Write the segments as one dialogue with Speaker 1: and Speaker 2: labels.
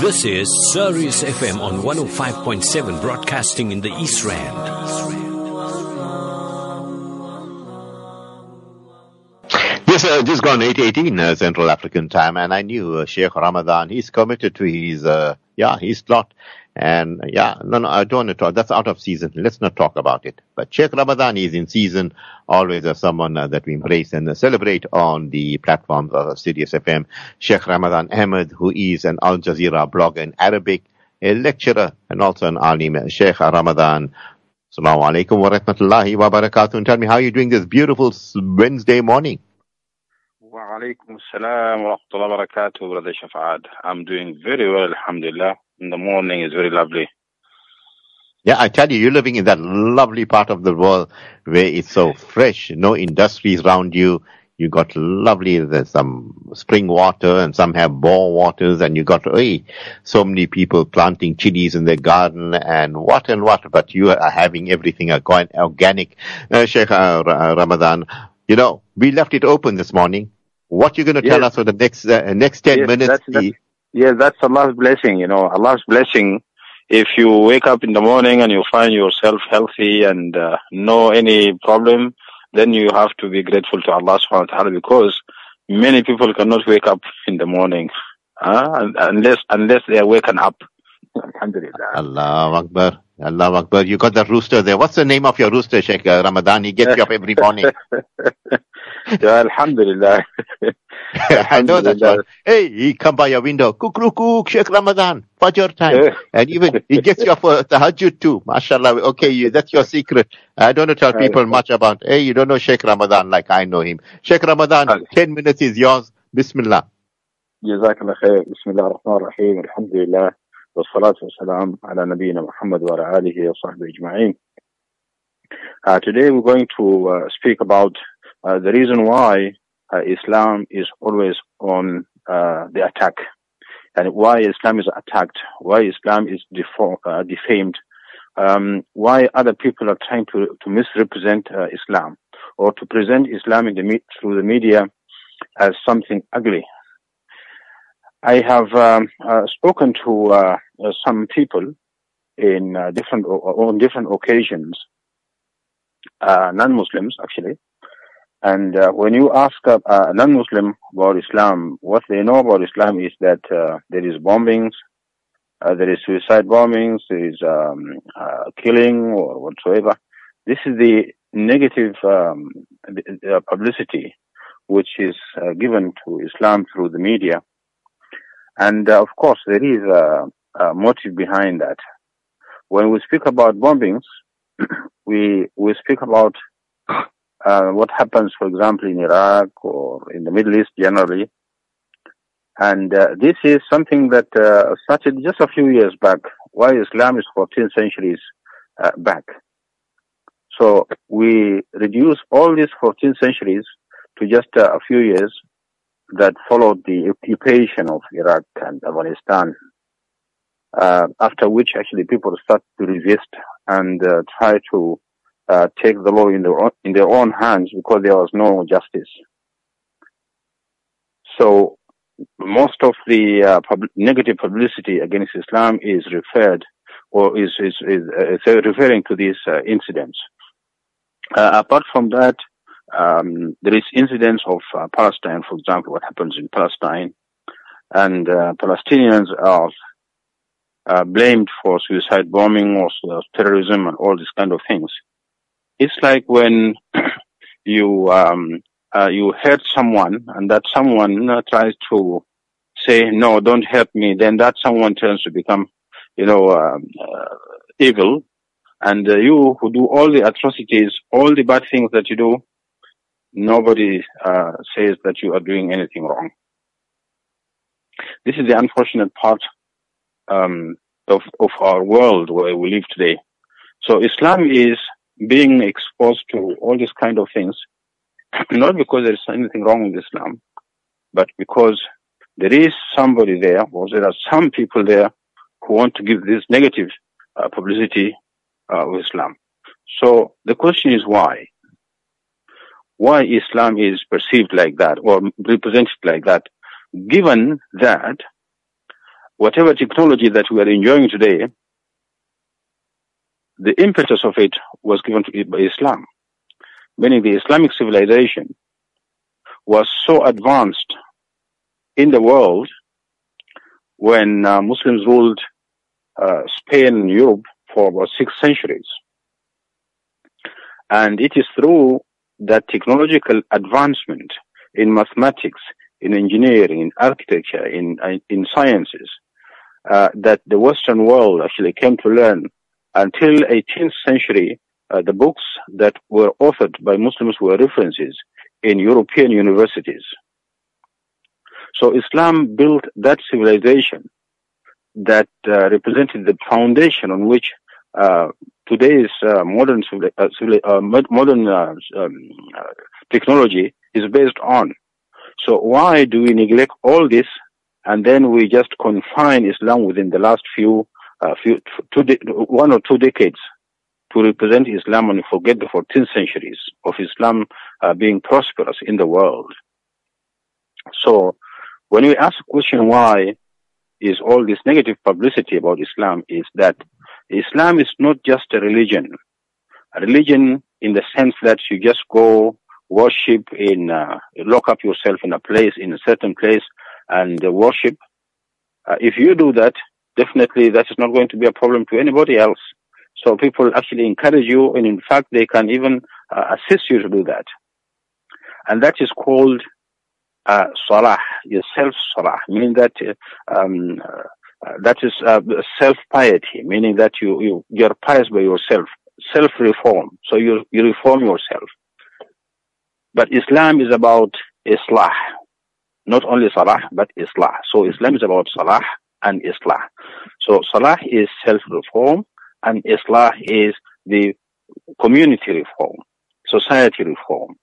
Speaker 1: This is Sirius FM on 105.7 broadcasting in the East Rand.
Speaker 2: Yes, uh, just gone 8.18 uh, Central African time and I knew uh, Sheikh Ramadan, he's committed to his, uh, yeah, his slot. And yeah, no, no, I don't want to talk. That's out of season. Let's not talk about it. But Sheikh Ramadan is in season, always as someone uh, that we embrace and uh, celebrate on the platforms of Sirius FM. Sheikh Ramadan Ahmed, who is an Al Jazeera blogger in Arabic, a lecturer and also an alim. Sheikh Ramadan, Assalamu alaikum wa rahmatullahi wa barakatuh. And tell me how you're doing this beautiful Wednesday morning.
Speaker 3: Wa alaikum assalam wa rahmatullahi wa barakatuh, Brother Shafa'ad. I'm doing very well, alhamdulillah. In the morning is very lovely.
Speaker 2: Yeah, I tell you, you're living in that lovely part of the world where it's so fresh, no industries around you. You got lovely, there's some spring water and some have bore waters and you got, hey, so many people planting chilies in their garden and what and what, but you are having everything organic. Uh, Sheikh uh, Ramadan, you know, we left it open this morning. What you're going to tell us for the next, uh, next 10
Speaker 3: Yes,
Speaker 2: minutes?
Speaker 3: that's- that's- Yes, that's Allah's blessing, you know, Allah's blessing. If you wake up in the morning and you find yourself healthy and uh, no any problem, then you have to be grateful to Allah subhanahu wa ta'ala because many people cannot wake up in the morning, uh, unless, unless they are waken up. Alhamdulillah.
Speaker 2: Allah Akbar. Allah Akbar. You got that rooster there. What's the name of your rooster, Sheikh Ramadan? He gets you up every morning.
Speaker 3: Yeah, Alhamdulillah.
Speaker 2: I know that
Speaker 3: Alhamdulillah.
Speaker 2: one. Hey, he come by your window. Cook, cook, cook, Sheikh Ramadan. Fajr time.
Speaker 3: Yeah.
Speaker 2: And even he gets you up for tahajjud too. MashaAllah. Okay, you, that's your secret. I don't want to tell people much about, hey, you don't know Sheikh Ramadan like I know him. Sheikh Ramadan,
Speaker 3: Okay.
Speaker 2: 10 minutes is yours. Bismillah.
Speaker 3: جزاك الله خير بسم الله الرحمن الرحيم الحمد لله والصلاة والسلام على نبينا محمد وعلى آله وصحبه أجمعين uh, Today we're going to uh, speak about uh, the reason why uh, Islam is always on uh, the attack and why Islam is attacked, why Islam is defo- uh, defamed, um, why other people are trying to, to misrepresent uh, Islam or to present Islam in the me- through the media as something ugly I have um, uh, spoken to uh, uh, some people in uh, different on different occasions, uh, non-Muslims actually. And uh, when you ask a, a non-Muslim about Islam, what they know about Islam is that uh, there is bombings, uh, there is suicide bombings, there is um, uh, killing or whatsoever. This is the negative um, publicity which is uh, given to Islam through the media. And uh, of course, there is a, a motive behind that. When we speak about bombings, we we speak about uh, what happens, for example, in Iraq or in the Middle East generally. And uh, this is something that uh, started just a few years back. Why Islam is 14 centuries uh, back. So we reduce all these 14 centuries to just uh, a few years that followed the occupation of Iraq and Afghanistan. Uh, after which actually people start to resist and try to uh, take the law in their own, in their own hands because there was no justice. So most of the uh, pub- negative publicity against Islam is referred or is is, is, uh, referring to these uh, incidents. Uh, apart from that, um, there is incidents of uh, Palestine, for example, what happens in Palestine, and uh, Palestinians are blamed for suicide bombing or terrorism and all these kind of things. It's like when you um, uh, you hurt someone and that someone uh, tries to say no, don't hurt me. Then that someone turns to become, you know, um, uh, evil, and uh, you who do all the atrocities, all the bad things that you do, nobody uh, says that you are doing anything wrong. This is the unfortunate part um, of of our world where we live today. So Islam is being exposed to all these kind of things, not because there is anything wrong with Islam, but because there is somebody there, or there are some people there who want to give this negative uh, publicity uh, with Islam. So the question is why? Why Islam is perceived like that or represented like that? given that whatever technology that we are enjoying today, the impetus of it was given to it by Islam, meaning the Islamic civilization was so advanced in the world when uh, Muslims ruled uh, Spain and Europe for about six centuries. And it is through that technological advancement in mathematics, in engineering, in architecture, in, in sciences, uh, that the Western world actually came to learn until 18th century, uh, the books that were authored by Muslims were references in European universities. So Islam built that civilization that uh, represented the foundation on which uh, today's uh, modern uh, uh, modern uh, um, technology is based on. So why do we neglect all this and then we just confine Islam within the last few, few two de- one or two decades to represent Islam and forget the 14 centuries of Islam being prosperous in the world? So when we ask the question why is all this negative publicity about Islam is that Islam is not just a religion. A religion in the sense that you just go worship in, uh, lock up yourself in a place, in a certain place and uh, worship. Uh, if you do that, definitely that is not going to be a problem to anybody else. So people actually encourage you and in fact they can even uh, assist you to do that. And that is called uh, salah, yourself salah, meaning that um, uh, that is uh, self piety, meaning that you you you're pious by yourself, self reform. So you you reform yourself. But Islam is about islah, not only salah but islah. So Islam is about salah and islah. So salah is self reform, and islah is the community reform, society reform.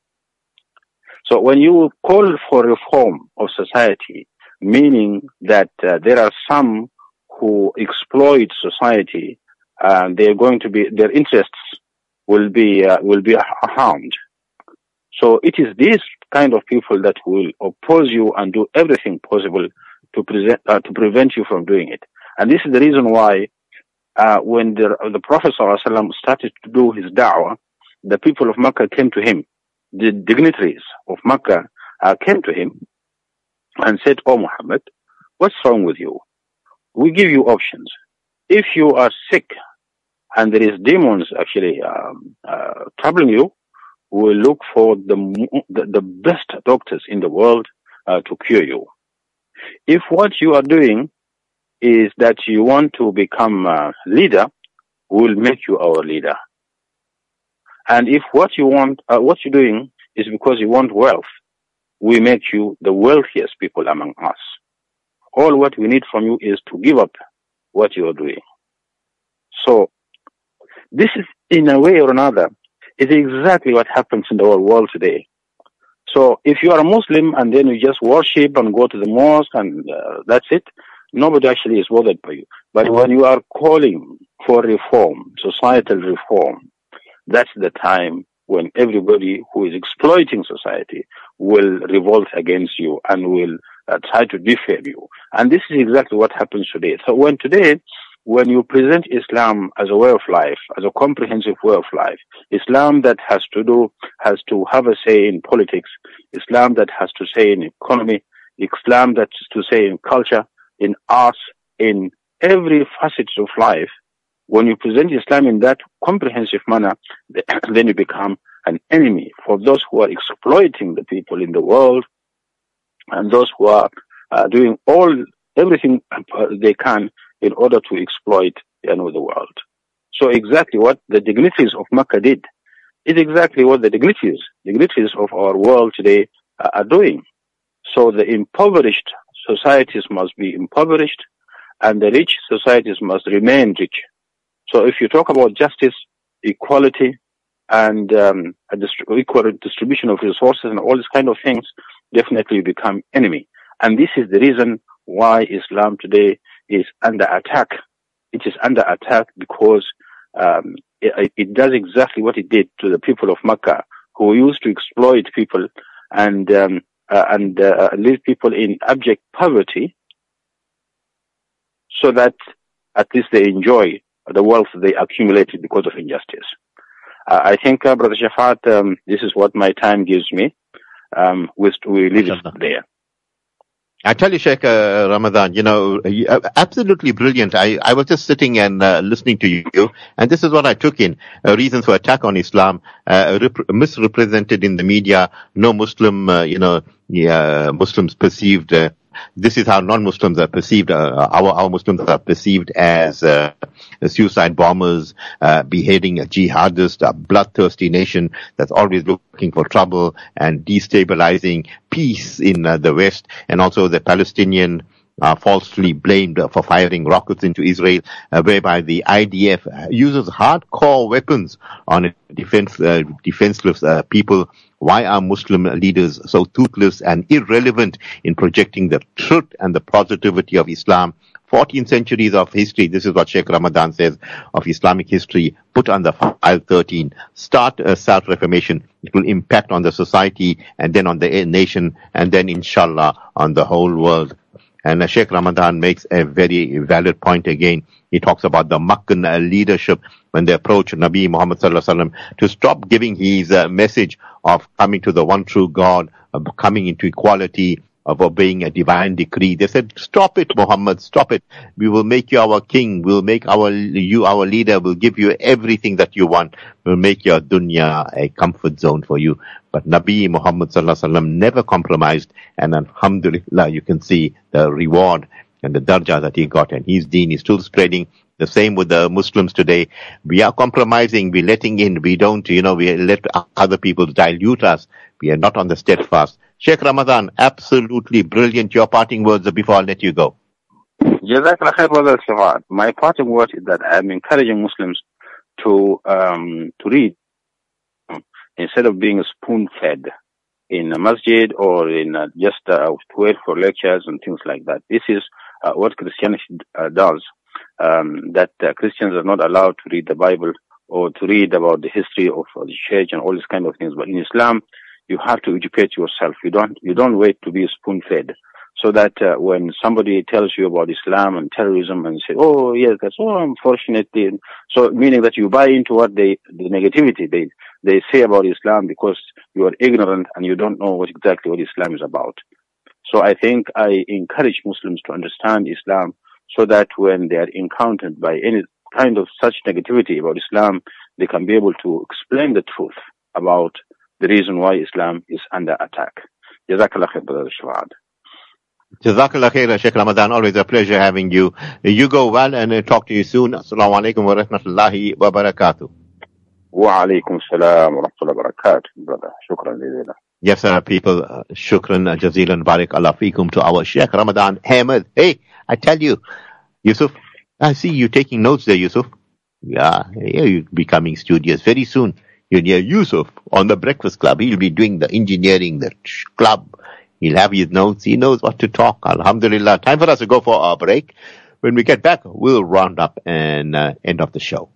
Speaker 3: So when you call for reform of society, meaning that uh, there are some who exploit society and they're going to be their interests will be uh, will be harmed so it is these kind of people that will oppose you and do everything possible to present uh, to prevent you from doing it and this is the reason why uh, when the, the prophet ﷺ started to do his da'wah the people of makkah came to him the dignitaries of makkah uh, came to him and said, Oh Muhammad, what's wrong with you? We give you options. If you are sick and there is demons actually um, uh, troubling you, we will look for the, the, the best doctors in the world uh, to cure you. If what you are doing is that you want to become a leader, we will make you our leader. And if what you want, uh, what you're doing is because you want wealth, we make you the wealthiest people among us. All what we need from you is to give up what you are doing. So, this is in a way or another, is exactly what happens in the whole world today. So, if you are a Muslim and then you just worship and go to the mosque and uh, that's it, nobody actually is bothered by you. But when you are calling for reform, societal reform, that's the time when everybody who is exploiting society will revolt against you and will uh, try to defame you. And this is exactly what happens today. So when today, when you present Islam as a way of life, as a comprehensive way of life, Islam that has to do, has to have a say in politics, Islam that has to say in economy, Islam that has to say in culture, in arts, in every facet of life, when you present Islam in that comprehensive manner, then you become an enemy for those who are exploiting the people in the world and those who are uh, doing all everything they can in order to exploit you know, the world. So exactly what the dignitaries of Makkah did is exactly what the dignitaries, dignitaries of our world today are doing. So the impoverished societies must be impoverished and the rich societies must remain rich. So if you talk about justice, equality, and um, a dist- equal distribution of resources and all these kind of things, definitely become enemy. And this is the reason why Islam today is under attack. It is under attack because um, it, it, does exactly what it did to the people of Makkah, who used to exploit people and um, uh, and uh, leave people in abject poverty so that at least they enjoy the wealth they accumulated because of injustice. Uh, I think, uh, Brother Shafat, um, this is what my time gives me. Um, we, we leave it there.
Speaker 2: I tell you, Sheikh uh, Ramadan, you know, uh, absolutely brilliant. I, I was just sitting and uh, listening to you, and this is what I took in. Uh, reasons for attack on Islam, uh, rep- misrepresented in the media, no Muslim, uh, you know, yeah, Muslims perceived this is how non-Muslims are perceived. Uh, our our Muslims are perceived as uh, suicide bombers, uh, beheading jihadists, a bloodthirsty nation that's always looking for trouble and destabilizing peace in uh, the West, and also the Palestinian. Uh, falsely blamed for firing rockets into Israel, uh, whereby the IDF uses hardcore weapons on defense, defenseless people why are Muslim leaders so toothless and irrelevant in projecting the truth and the positivity of Islam? 14 centuries of history, this is what Sheikh Ramadan says, of Islamic history, put on the file 13. Start a self-reformation. It will impact on the society and then on the nation and then inshallah on the whole world. And Sheikh Ramadan makes a very valid point again. He talks about the Makkan leadership when they approach Nabi Muhammad sallallahu Alaihi Wasallam to stop giving his uh, message of coming to the one true God, coming into equality, of obeying a divine decree. They said, stop it, Muhammad, stop it. We will make you our king. We'll make our, you our leader. We'll give you everything that you want. We'll make your dunya a comfort zone for you. But Nabi Muhammad never compromised. And alhamdulillah, you can see the reward and the darja that he got. And his deen is still spreading. The same with the Muslims today. We are compromising. We're letting in. We don't, you know, we let other people dilute us. We are not on the steadfast. Sheikh Ramadan, absolutely brilliant. Your parting words before I let you go.
Speaker 3: My parting word is that I'm encouraging Muslims to um, to read instead of being spoon-fed in a masjid or in just uh, to wait for lectures and things like that. This is uh, what Christianity uh, does. Um, that uh, Christians are not allowed to read the Bible or to read about the history of the church and all these kind of things. But in Islam, you have to educate yourself. You don't you don't wait to be spoon fed. So that uh, when somebody tells you about Islam and terrorism and say, "Oh yes, that's oh unfortunately," so meaning that you buy into what they the negativity they they say about Islam because you are ignorant and you don't know what exactly what Islam is about. So I think I encourage Muslims to understand Islam so that when they are encountered by any kind of such negativity about Islam, they can be able to explain the truth about the reason why Islam is under attack. Jazakallah khair, Brother Shawad.
Speaker 2: Jazakallah khair, Sheikh Ramadan. Always a pleasure having you. You go well and uh, talk to you soon. Assalamu alaikum wa rahmatullahi wa barakatuh.
Speaker 3: Wa alaikum salam wa rahmatullahi wa barakatuh, brother. Shukran jazeelan.
Speaker 2: Yes, sir, people. Uh, shukran jazeelan barik Allah fikum to our Sheikh Ramadan Ahmed. Hey, I tell you, Yusuf, I see you taking notes there, Yusuf. Yeah, you're becoming studious very soon. You'll hear Yusuf on the Breakfast Club. He'll be doing the engineering, the club. He'll have his notes. He knows what to talk. Alhamdulillah. Time for us to go for our break. When we get back, we'll round up and uh, end of the show.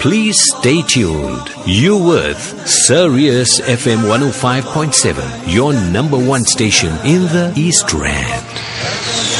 Speaker 1: Please stay tuned. You with Sirius FM 105.7, your number one station in the East Rand.